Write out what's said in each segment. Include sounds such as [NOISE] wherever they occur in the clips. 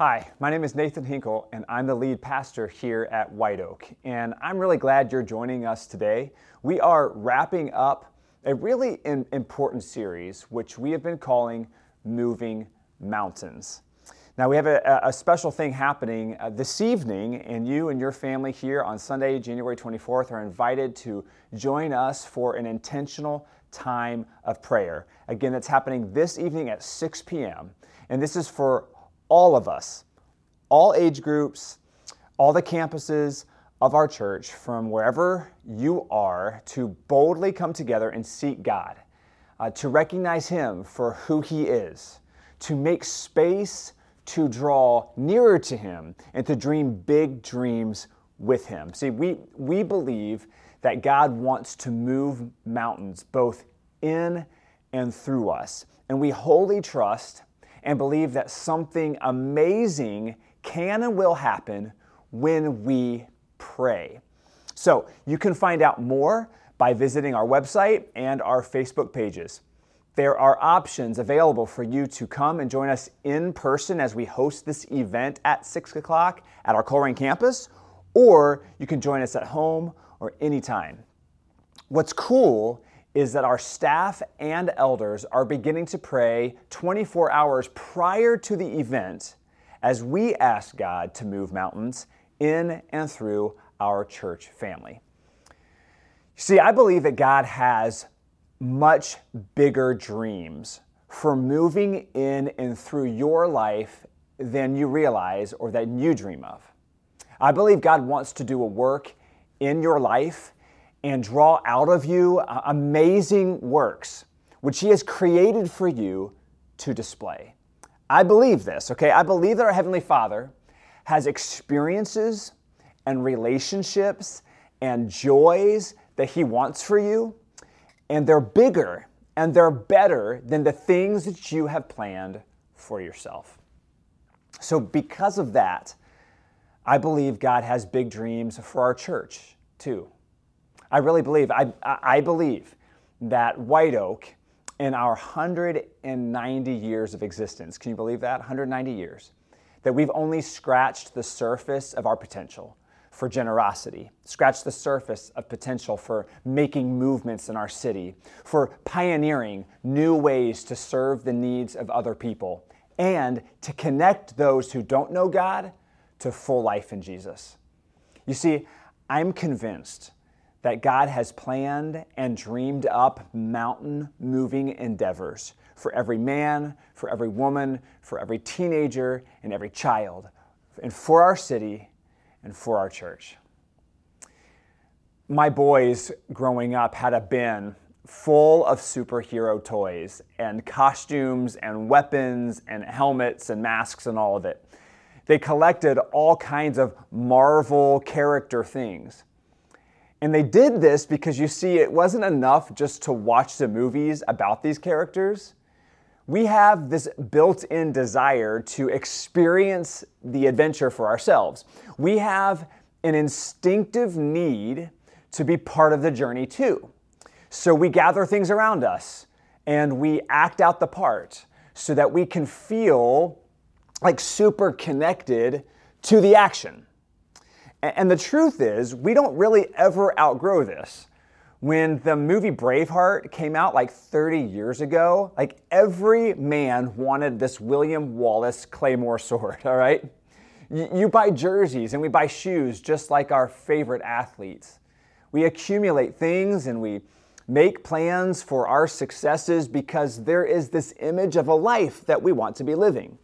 Hi, my name is Nathan Hinkle, and I'm the lead pastor here at White Oak. And I'm really glad you're joining us today. We are wrapping up a really important series, which we have been calling Moving Mountains. Now, we have a, a special thing happening uh, this evening, and you and your family here on Sunday, January 24th, are invited to join us for an intentional time of prayer. Again, that's happening this evening at 6 p.m., and this is for all of us, all age groups, all the campuses of our church, from wherever you are, to boldly come together and seek God, uh, to recognize Him for who He is, to make space to draw nearer to Him, and to dream big dreams with Him. See, we, we believe that God wants to move mountains both in and through us. And we wholly trust and believe that something amazing can and will happen when we pray. So you can find out more by visiting our website and our Facebook pages. There are options available for you to come and join us in person as we host this event at 6 o'clock at our Colerain campus, or you can join us at home or anytime. What's cool is that our staff and elders are beginning to pray 24 hours prior to the event as we ask God to move mountains in and through our church family. See, I believe that God has much bigger dreams for moving in and through your life than you realize or that you dream of. I believe God wants to do a work in your life and draw out of you uh, amazing works which He has created for you to display. I believe this, okay? I believe that our Heavenly Father has experiences and relationships and joys that He wants for you, and they're bigger and they're better than the things that you have planned for yourself. So, because of that, I believe God has big dreams for our church too. I really believe, I, I believe that White Oak, in our 190 years of existence, can you believe that? 190 years, that we've only scratched the surface of our potential for generosity, scratched the surface of potential for making movements in our city, for pioneering new ways to serve the needs of other people, and to connect those who don't know God to full life in Jesus. You see, I'm convinced that God has planned and dreamed up mountain moving endeavors for every man, for every woman, for every teenager, and every child, and for our city and for our church. My boys growing up had a bin full of superhero toys and costumes and weapons and helmets and masks and all of it. They collected all kinds of Marvel character things. And they did this because you see, it wasn't enough just to watch the movies about these characters. We have this built in desire to experience the adventure for ourselves. We have an instinctive need to be part of the journey too. So we gather things around us and we act out the part so that we can feel like super connected to the action. And the truth is, we don't really ever outgrow this. When the movie Braveheart came out like 30 years ago, like every man wanted this William Wallace Claymore sword, [LAUGHS] all right? You buy jerseys and we buy shoes just like our favorite athletes. We accumulate things and we make plans for our successes because there is this image of a life that we want to be living.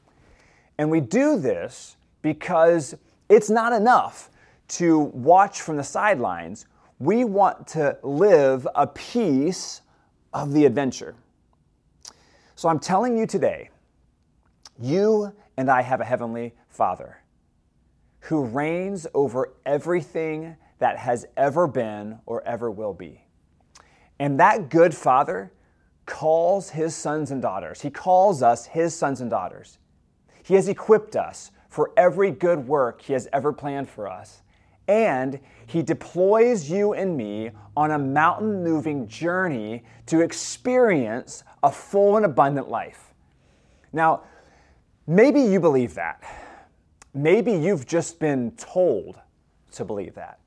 And we do this because it's not enough to watch from the sidelines. We want to live a piece of the adventure. So I'm telling you today, you and I have a heavenly Father who reigns over everything that has ever been or ever will be. And that good Father calls his sons and daughters. He calls us his sons and daughters. He has equipped us for every good work he has ever planned for us and He deploys you and me on a mountain moving journey to experience a full and abundant life. Now, maybe you believe that. maybe you've just been told to believe that.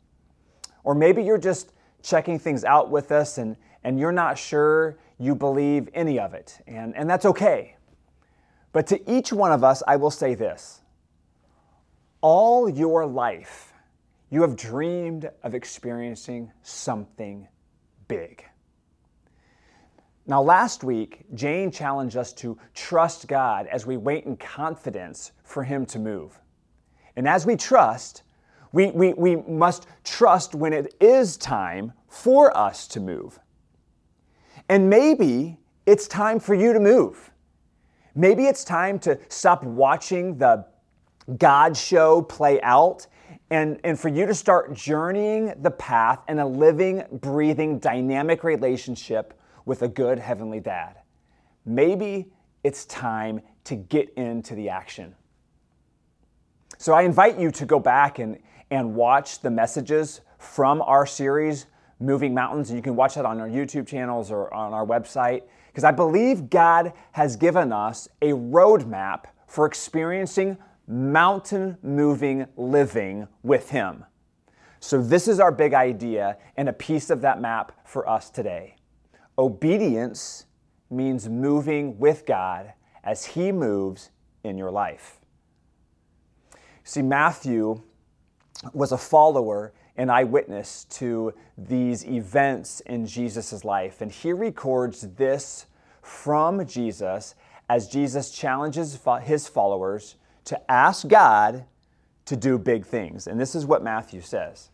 Or maybe you're just checking things out with us and, and you're not sure you believe any of it. And, and that's okay. But to each one of us, I will say this all your life, you have dreamed of experiencing something big. Now, last week, Jane challenged us to trust God as we wait in confidence for Him to move. And as we trust, we, we, we must trust when it is time for us to move. And maybe it's time for you to move. Maybe it's time to stop watching the God show play out and, and for you to start journeying the path in a living, breathing, dynamic relationship with a good heavenly dad. Maybe it's time to get into the action. So I invite you to go back and, and watch the messages from our series, Moving Mountains. And you can watch that on our YouTube channels or on our website. Because I believe God has given us a roadmap for experiencing mountain moving living with Him. So, this is our big idea and a piece of that map for us today. Obedience means moving with God as He moves in your life. See, Matthew was a follower and eyewitness to these events in Jesus' life. And he records this from Jesus as Jesus challenges his followers to ask God to do big things. And this is what Matthew says.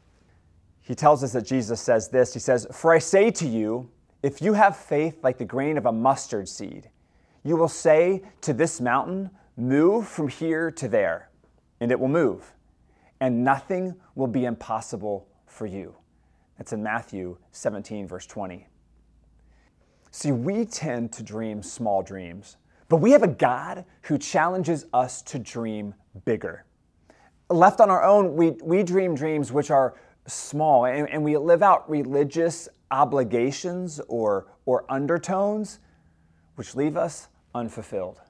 He tells us that Jesus says this He says, For I say to you, if you have faith like the grain of a mustard seed, you will say to this mountain, Move from here to there and it will move, and nothing will be impossible for you. That's in Matthew 17, verse 20. See, we tend to dream small dreams, but we have a God who challenges us to dream bigger. Left on our own, we, we dream dreams which are small and, and we live out religious obligations or, or undertones which leave us unfulfilled.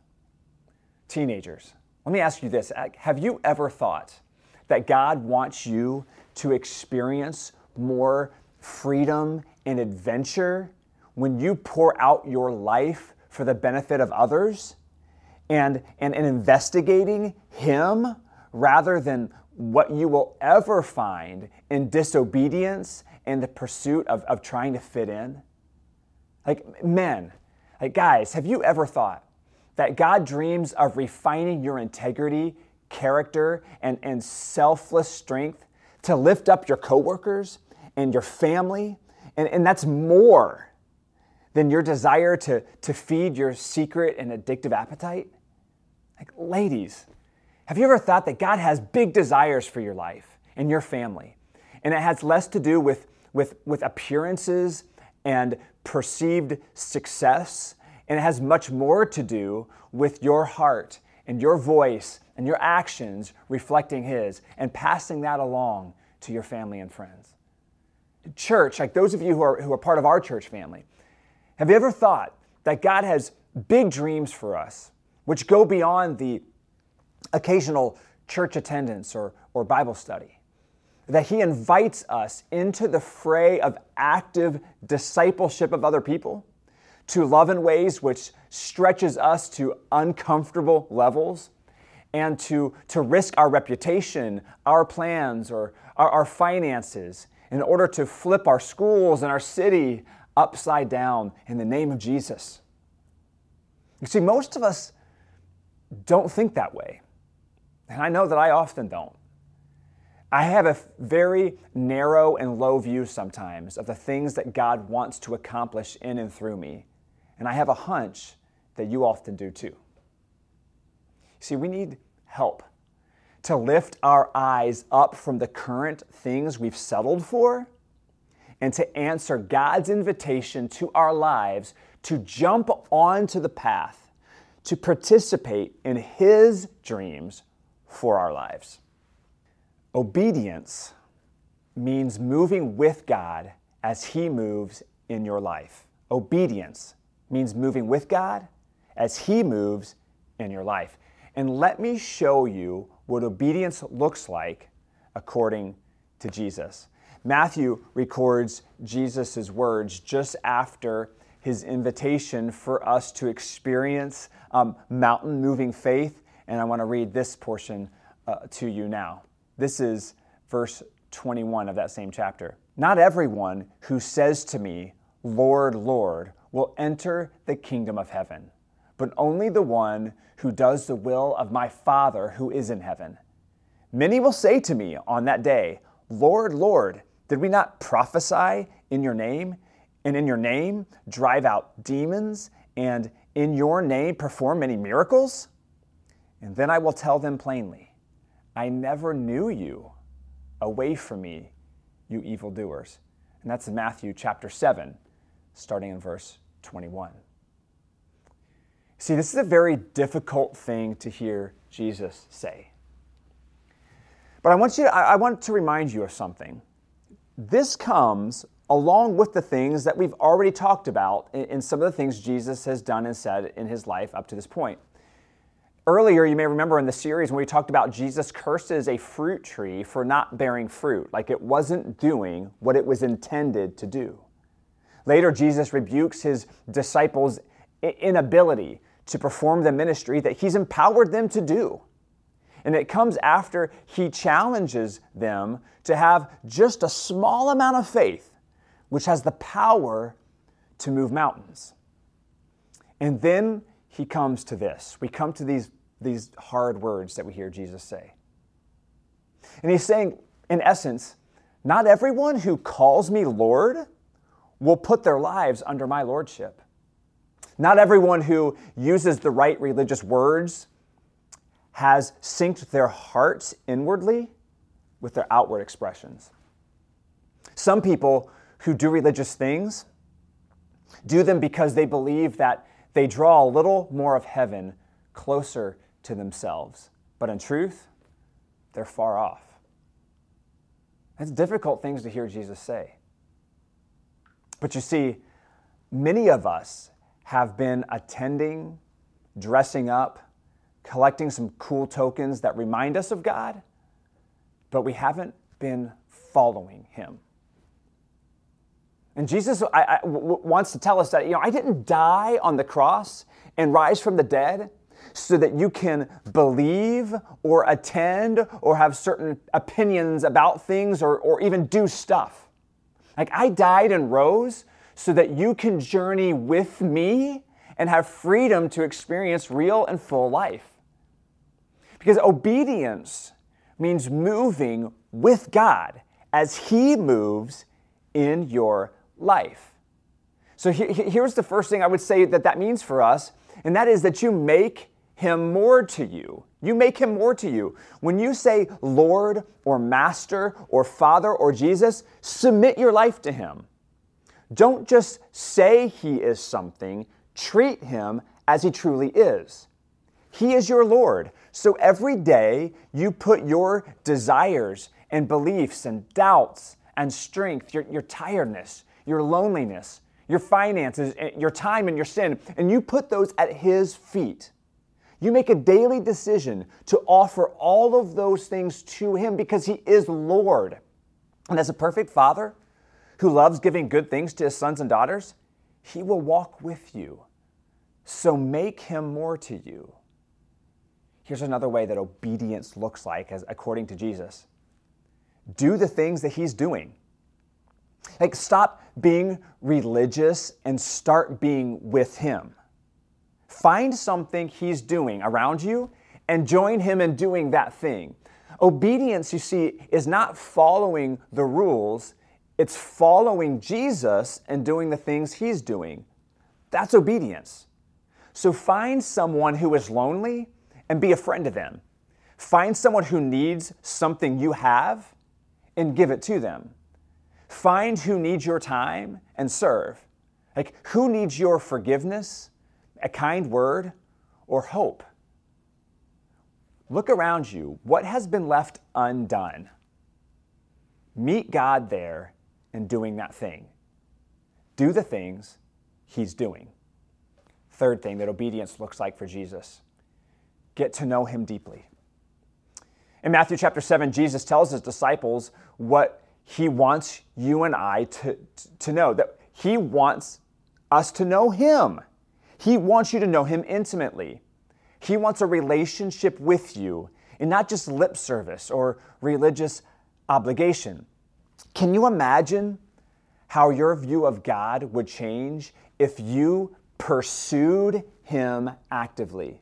Teenagers, let me ask you this uh, Have you ever thought that God wants you to experience more freedom and adventure when you pour out your life for the benefit of others and, and, and investigating Him rather than what you will ever find in disobedience and the pursuit of, of trying to fit in? Like, men, like, guys, have you ever thought that God dreams of refining your integrity, character, and, and selfless strength to lift up your coworkers and your family. And, and that's more than your desire to, to feed your secret and addictive appetite. Like, ladies, have you ever thought that God has big desires for your life and your family? And it has less to do with, with, with appearances and perceived success and it has much more to do with your heart and your voice and your actions reflecting His and passing that along to your family and friends. Church, like those of you who are, who are part of our church family, have you ever thought that God has big dreams for us, which go beyond the occasional church attendance or, or Bible study? That He invites us into the fray of active discipleship of other people? to love in ways which stretches us to uncomfortable levels and to, to risk our reputation, our plans, or our, our finances in order to flip our schools and our city upside down in the name of Jesus. You see, most of us don't think that way. And I know that I often don't. I have a very narrow and low view sometimes of the things that God wants to accomplish in and through me. And I have a hunch that you often do too. See, we need help to lift our eyes up from the current things we've settled for and to answer God's invitation to our lives to jump onto the path to participate in His dreams for our lives. Obedience means moving with God as He moves in your life. Obedience means moving with God as He moves in your life. and let me show you what obedience looks like according to Jesus. Matthew records Jesus' words just after his invitation for us to experience um, mountain moving faith. And I want to read this portion uh, to you now. This is verse 21 of that same chapter. Not everyone who says to me, Lord, Lord, will enter the kingdom of heaven, but only the one who does the will of my Father who is in heaven. Many will say to me on that day, Lord, Lord, did we not prophesy in your name? And in your name drive out demons? And in your name perform many miracles? And then I will tell them plainly, I never knew you. Away from me, you evildoers. And that's in Matthew chapter 7, starting in verse 21. See, this is a very difficult thing to hear Jesus say. But I want, you to, I want to remind you of something. This comes along with the things that we've already talked about in some of the things Jesus has done and said in his life up to this point. Earlier, you may remember in the series when we talked about Jesus curses a fruit tree for not bearing fruit, like it wasn't doing what it was intended to do. Later, Jesus rebukes his disciples' inability to perform the ministry that he's empowered them to do. And it comes after he challenges them to have just a small amount of faith, which has the power to move mountains. And then he comes to this. We come to these, these hard words that we hear Jesus say. And he's saying, in essence, not everyone who calls me Lord will put their lives under my lordship. Not everyone who uses the right religious words has synced their hearts inwardly with their outward expressions. Some people who do religious things do them because they believe that they draw a little more of heaven closer to themselves. But in truth, they're far off. It's difficult things to hear Jesus say. But you see, many of us have been attending, dressing up, collecting some cool tokens that remind us of God, but we haven't been following Him. And Jesus I, I, w- wants to tell us that, you know, I didn't die on the cross and rise from the dead so that you can believe or attend or have certain opinions about things or, or even do stuff. Like, I died and rose so that you can journey with me and have freedom to experience real and full life. Because obedience means moving with God as He moves in your life. So here's the first thing I would say that that means for us, and that is that you make Him more to you. You make Him more to you. When you say Lord or Master or Father or Jesus, submit your life to Him. Don't just say He is something, treat Him as He truly is. He is your Lord. So every day you put your desires and beliefs and doubts and strength, your, your tiredness, your loneliness, your finances, eh, your time and your sin, and you put those at His feet. You make a daily decision to offer all of those things to Him because He is Lord. And as a perfect Father who loves giving good things to His sons and daughters, He will walk with you. So make Him more to you. Here's another way that obedience looks like as according to Jesus. Do the things that he's doing. Like stop being religious and start being with him. Find something he's doing around you and join him in doing that thing. Obedience, you see, is not following the rules, it's following Jesus and doing the things he's doing. That's obedience. So find someone who is lonely and be a friend to them. Find someone who needs something you have and give it to them. Find who needs your time and serve. Like, who needs your forgiveness, a kind word, or hope? Look around you. What has been left undone? Meet God there in doing that thing. Do the things He's doing. Third thing that obedience looks like for Jesus get to know him deeply. In Matthew chapter 7, Jesus tells his disciples what he wants you and I to, to know that he wants us to know him. He wants you to know him intimately. He wants a relationship with you and not just lip service or religious obligation. Can you imagine how your view of God would change if you pursued Him actively?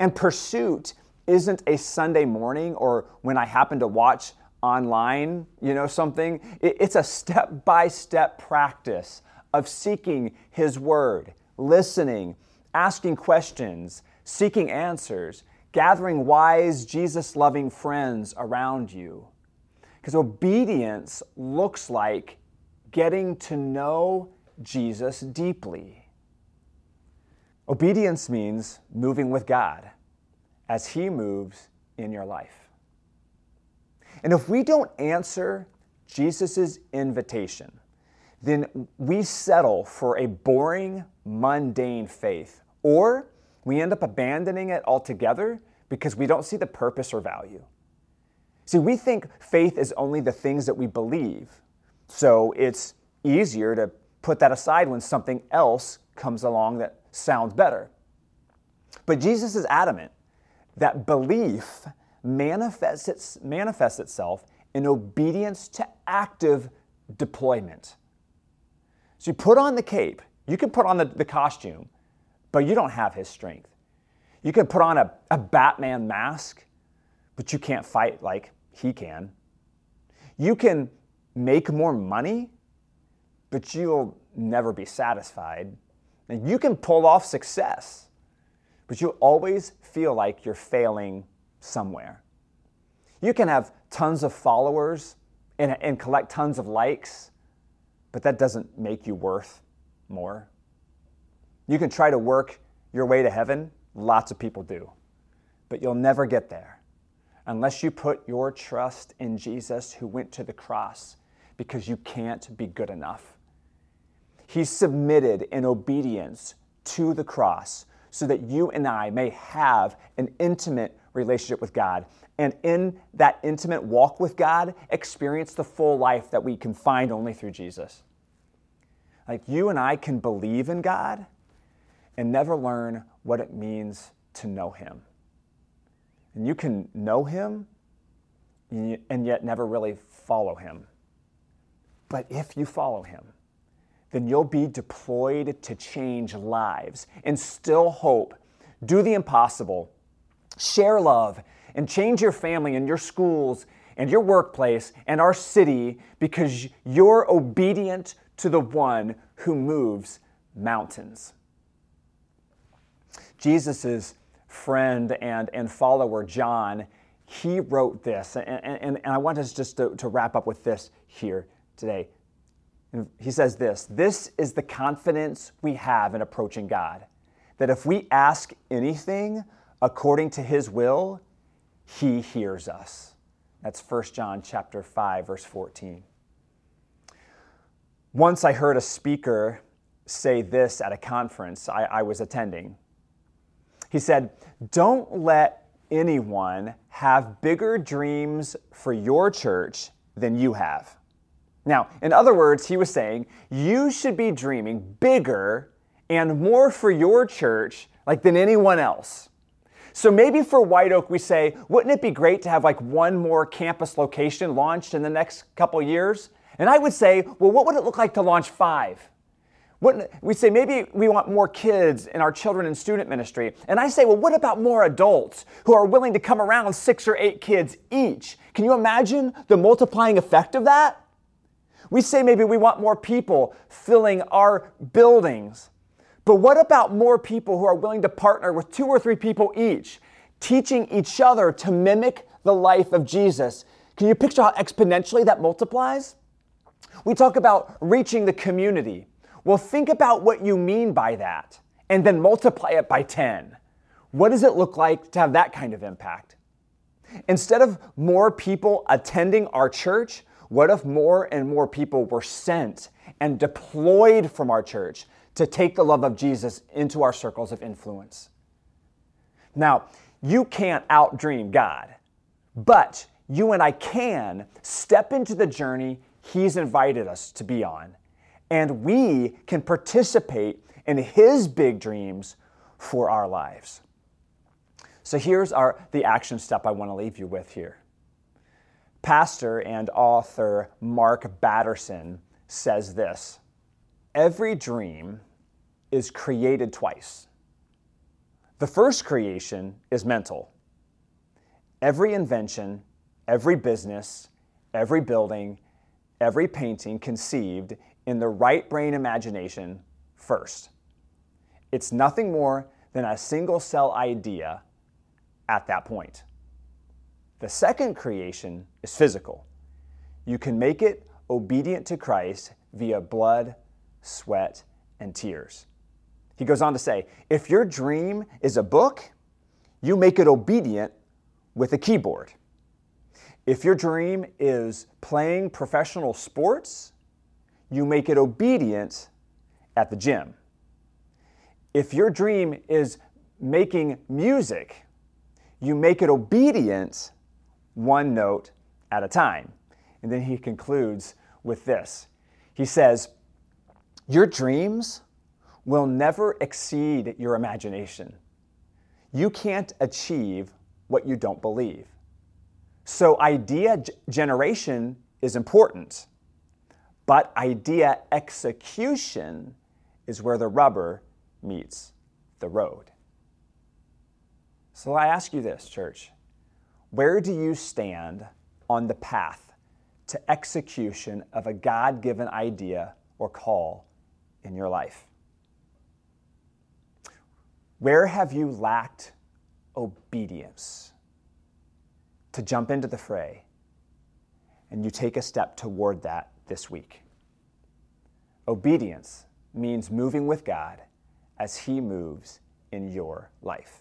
And pursuit isn't a Sunday morning or when I happen to watch online, you know, something. It's a step by step practice of seeking His Word, listening, asking questions, seeking answers, gathering wise, Jesus loving friends around you. Because obedience looks like getting to know Jesus deeply. Obedience means moving with God as He moves in your life. And if we don't answer Jesus' invitation, then we settle for a boring, mundane faith, or we end up abandoning it altogether because we don't see the purpose or value. See, we think faith is only the things that we believe, so it's easier to put that aside when something else comes along that sounds better. But Jesus is adamant that belief manifests, its, manifests itself in obedience to active deployment. So you put on the cape, you can put on the, the costume, but you don't have his strength. You can put on a, a Batman mask, but you can't fight like he can. You can make more money, but you'll never be satisfied. And you can pull off success, but you'll always feel like you're failing somewhere. You can have tons of followers and, and collect tons of likes, but that doesn't make you worth more. You can try to work your way to heaven, lots of people do, but you'll never get there unless you put your trust in Jesus who went to the cross because you can't be good enough. He submitted in obedience to the cross so that you and I may have an intimate relationship with God. And in that intimate walk with God, experience the full life that we can find only through Jesus. Like you and I can believe in God and never learn what it means to know Him. And you can know Him and yet never really follow Him. But if you follow Him, then you'll be deployed to change lives, instill hope, do the impossible, share love, and change your family and your schools and your workplace and our city because you're obedient to the one who moves mountains. Jesus' friend and, and follower, John, he wrote this, and, and, and I want us just to, to wrap up with this here today. He says this This is the confidence we have in approaching God, that if we ask anything according to his will, he hears us. That's 1 John chapter 5, verse 14. Once I heard a speaker say this at a conference I, I was attending. He said, Don't let anyone have bigger dreams for your church than you have. Now, in other words, he was saying, You should be dreaming bigger and more for your church like than anyone else. So maybe for White Oak, we say, wouldn't it be great to have like one more campus location launched in the next couple years? And I would say, well, what would it look like to launch five? we say maybe we want more kids in our children and student ministry. And I say, well, what about more adults who are willing to come around six or eight kids each? Can you imagine the multiplying effect of that? We say maybe we want more people filling our buildings. But what about more people who are willing to partner with two or three people each, teaching each other to mimic the life of Jesus? Can you picture how exponentially that multiplies? We talk about reaching the community. Well, think about what you mean by that and then multiply it by 10. What does it look like to have that kind of impact? Instead of more people attending our church, what if more and more people were sent and deployed from our church to take the love of Jesus into our circles of influence? Now, you can't outdream God, but you and I can step into the journey He's invited us to be on, and we can participate in His big dreams for our lives. So here's our, the action step I want to leave you with here. Pastor and author Mark Batterson says this Every dream is created twice. The first creation is mental. Every invention, every business, every building, every painting conceived in the right brain imagination first. It's nothing more than a single cell idea at that point. The second creation is physical. You can make it obedient to Christ via blood, sweat, and tears. He goes on to say if your dream is a book, you make it obedient with a keyboard. If your dream is playing professional sports, you make it obedient at the gym. If your dream is making music, you make it obedient one note at a time. And then he concludes with this He says, Your dreams will never exceed your imagination. You can't achieve what you don't believe. So, idea generation is important, but idea execution is where the rubber meets the road. So, I ask you this, church where do you stand on the path to execution of a God given idea or call in your life? Where have you lacked obedience to jump into the fray and you take a step toward that this week? Obedience means moving with God as He moves in your life.